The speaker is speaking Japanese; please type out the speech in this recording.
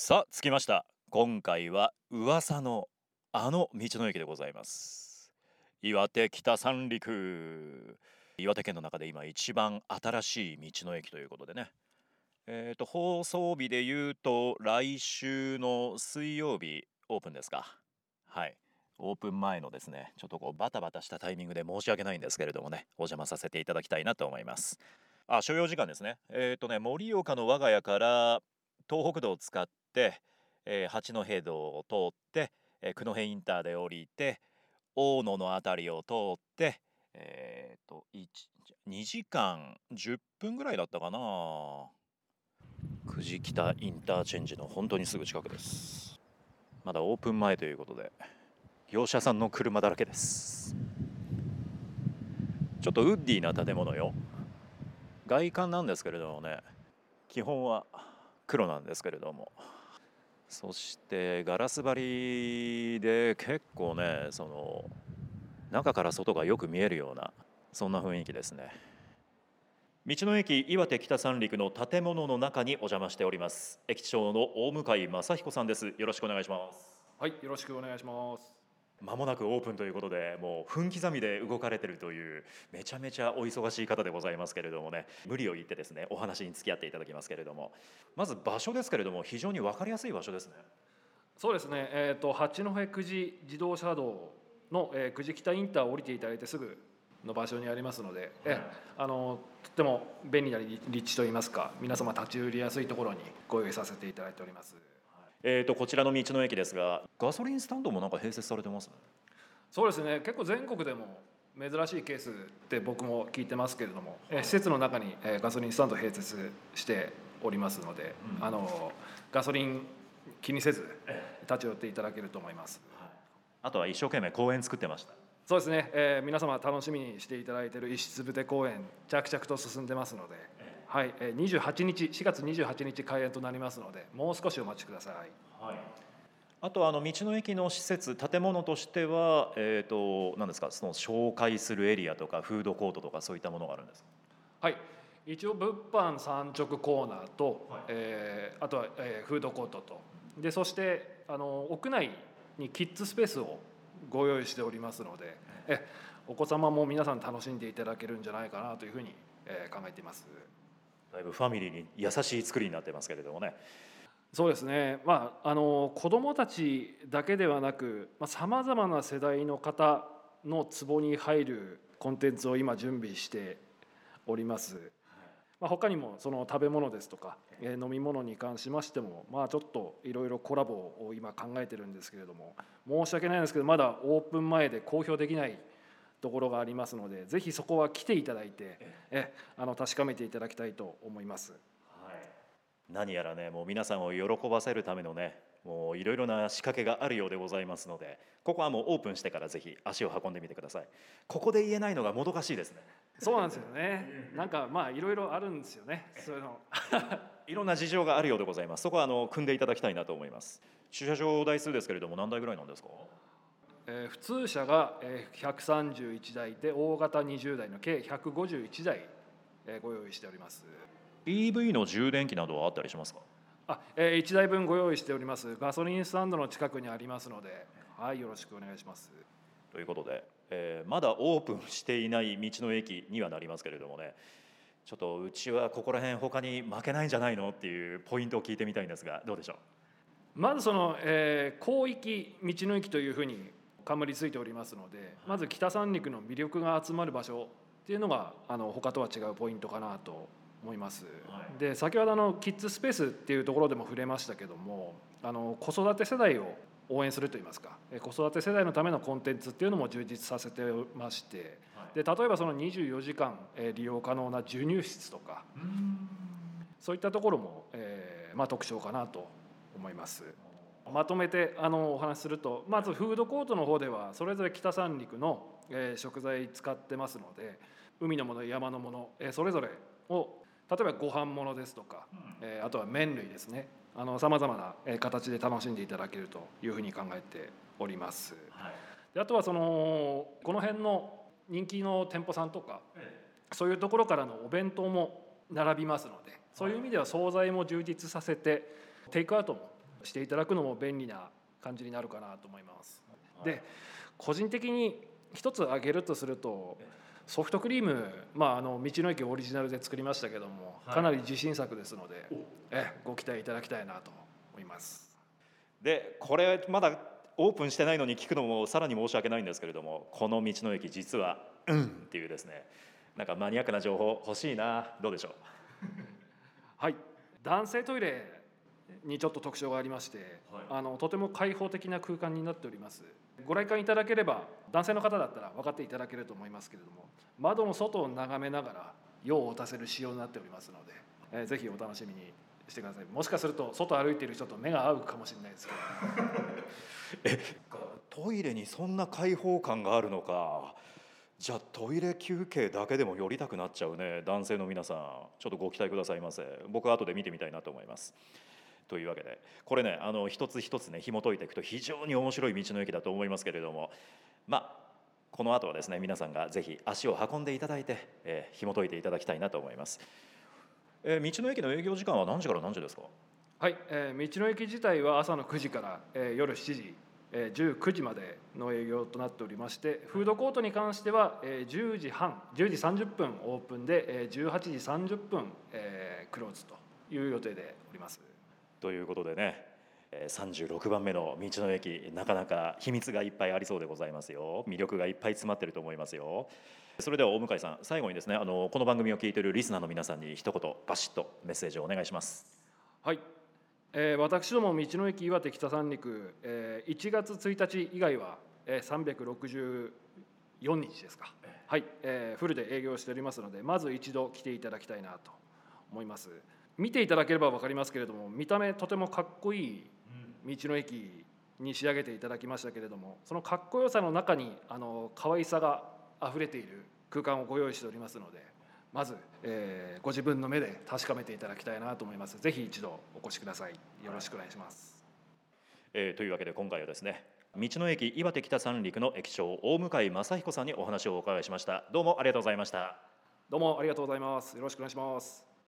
さあ着きました。今回は噂のあの道の駅でございます。岩手北三陸。岩手県の中で今一番新しい道の駅ということでね。えーと放送日で言うと来週の水曜日オープンですか。はい。オープン前のですねちょっとこうバタバタしたタイミングで申し訳ないんですけれどもねお邪魔させていただきたいなと思います。あ所要時間ですね。えっ、とね盛岡の我が家から東北道を使っ、えー八戸道を通って、えー久野辺インターで降りて大野の辺りを通ってえっ、と2時間10分ぐらいだったかな。久慈北インターチェンジの本当にすぐ近くです。まだオープン前ということで業者さんの車だらけです。ちょっとウッディな建物よ。外観なんですけれどもね基本は黒なんですけれども。そしてガラス張りで結構ねその中から外がよく見えるようなそんな雰囲気ですね。道の駅岩手北三陸の建物の中にお邪魔しております。駅長の大向井正彦さんです。よろしくお願いします。はい、よろしくお願いします。まもなくオープンということでもう分刻みで動かれてるというめちゃめちゃお忙しい方でございますけれどもね無理を言ってですねお話に付き合っていただきますけれどもまず場所ですけれども非常に分かりやすい場所ですねそうですね。えっ、と八戸久慈自動車道の、えー、久慈北インターを降りていただいてすぐの場所にありますので、えあのとっても便利な立立地といいますか、皆様立ち寄りやすいところにご用意させていただいております。えー、とこちらの道の駅ですがガソリンスタンドもなんか併設されてます？ねそうですね。結構全国でも珍しいケースって僕も聞いてますけれども、えー施設の中に、えーガソリンスタンド併設しておりますので、うん。あのガソリン気にせず立ち寄っていただけると思います。あとは一生懸命公園作ってました。そうですね、えー皆様楽しみにしていただいている石つぶて公園着々と進んでますので、はい、えー28日4月28日開園となりますのでもう少しお待ちください。あとはあの道の駅の施設建物としてはえっ、と何ですかその紹介するエリアとかフードコートとかそういったものがあるんですか？はい。一応物販産直コーナーと、はい。えーあとは、えーフードコートと。でそしてあの屋内にキッズスペースをご用意しておりますので、えお子様も皆さん楽しんでいただけるんじゃないかなというふうに、えー考えています。だいぶファミリーに優しい作りになってますけれどもね。そうですね、まあ、あの子どもたちだけではなくさまざ、まな世代の方のツボに入るコンテンツを今準備しております。まあ、他にもその食べ物ですとか、えー飲み物に関しましても、まあ、ちょっといろいろコラボを今考えてるんですけれども申し訳ないんですけどまだオープン前で公表できないところがありますのでぜひそこは来ていただいてえあの確かめていただきたいと思います。何やらねもう皆さんを喜ばせるためのねもういろいろな仕掛けがあるようでございますのでここはもうオープンしてからぜひ足を運んでみてくださいここで言えないのがもどかしいですねそうなんですよね。なんかまあいろいろあるんですよね。そういうの。いろんな事情があるようでございますそこはあの組んでいただきたいなと思います駐車場台数ですけれども何台ぐらいなんですか？えー普通車がえー131台で大型20台の計151台えーご用意しております。EV の充電器などはあったりしますか？あ、えー1台分ご用意しております。ガソリンスタンドの近くにありますので、はいよろしくお願いします。ということで、えーまだオープンしていない道の駅にはなりますけれどもねちょっとうちはここら辺他に負けないんじゃないのっていうポイントを聞いてみたいんですがどうでしょう？まずその、えー広域道の駅というふうに冠ついておりますので、まず北三陸の魅力が集まる場所っていうのがあの他とは違うポイントかなと思います。はいで先ほどあのキッズスペースっていうところでも触れましたけどもあの子育て世代を応援するといいますかえ子育て世代のためのコンテンツっていうのも充実させてましてで例えばその24時間え利用可能な授乳室とかそういったところも、えーまあ、特徴かなと思います。まとめてあのお話しするとまずフードコートの方ではそれぞれ北三陸の、えー食材使ってますので海のもの山のもの、えーそれぞれを例えばご飯物ですとか、えーあとは麺類ですね。さまざまなえー形で楽しんでいただけるというふうに考えております。であとはそのこの辺の人気の店舗さんとかそういうところからのお弁当も並びますのでそういう意味では惣菜も充実させてテイクアウトもしていただくのも便利な感じになるかなと思います。で個人的に一つ挙げるとするとソフトクリーム、まあ、あの道の駅オリジナルで作りましたけどもはい。かなり自信作ですので、えご期待いただきたいなと思います。でこれまだオープンしてないのに聞くのもさらに申し訳ないんですけれどもこの道の駅実は「うん」っていうですねなんかマニアックな情報欲しいなどうでしょう？はい、男性トイレにちょっと特徴がありまして、はい。あのとても開放的な空間になっております。ご来館いただければ男性の方だったら分かっていただけると思いますけれども窓の外を眺めながら用を足せる仕様になっておりますので、えーぜひお楽しみにしてください。もしかすると外歩いている人と目が合うかもしれないですけど。トイレにそんな開放感があるのか。じゃあトイレ休憩だけでも寄りたくなっちゃうね男性の皆さん。ちょっとご期待くださいませ。僕は後で見てみたいなと思いますというわけでこれねあの一つ一つね紐解いていくと非常に面白い道の駅だと思いますけれどもまあこの後はですね皆さんがぜひ足を運んでいただいて、えー紐解いていただきたいなと思います、えー道の駅の営業時間は何時から何時ですか？はい、えー道の駅自体は朝の9時から、えー夜7時、えー19時までの営業となっておりましてフードコートに関しては、えー10時半10時30分オープンで、えー18時30分、えークローズという予定でおりますということでねえー36番目の道の駅なかなか秘密がいっぱいありそうでございますよ。魅力がいっぱい詰まってると思いますよ。それでは大向さん最後にですねあのこの番組を聞いているリスナーの皆さんに一言バシッとメッセージをお願いします。はい、えー私ども道の駅岩手北三陸、えー1月1日以外は、えー364日ですか。はい、えーフルで営業しておりますのでまず一度来ていただきたいなと思います見ていただければ分かりますけれども見た目とてもかっこいい道の駅に仕上げていただきましたけれどもそのかっこよさの中にあの可愛さがあふれている空間をご用意しておりますのでまず、えーご自分の目で確かめていただきたいなと思います。ぜひ一度お越しください。よろしくお願いします、えーというわけで今回はですね道の駅岩手北三陸の駅長大向正彦さんにお話をお伺いしました。どうもありがとうございました。どうもありがとうございます。よろしくお願いします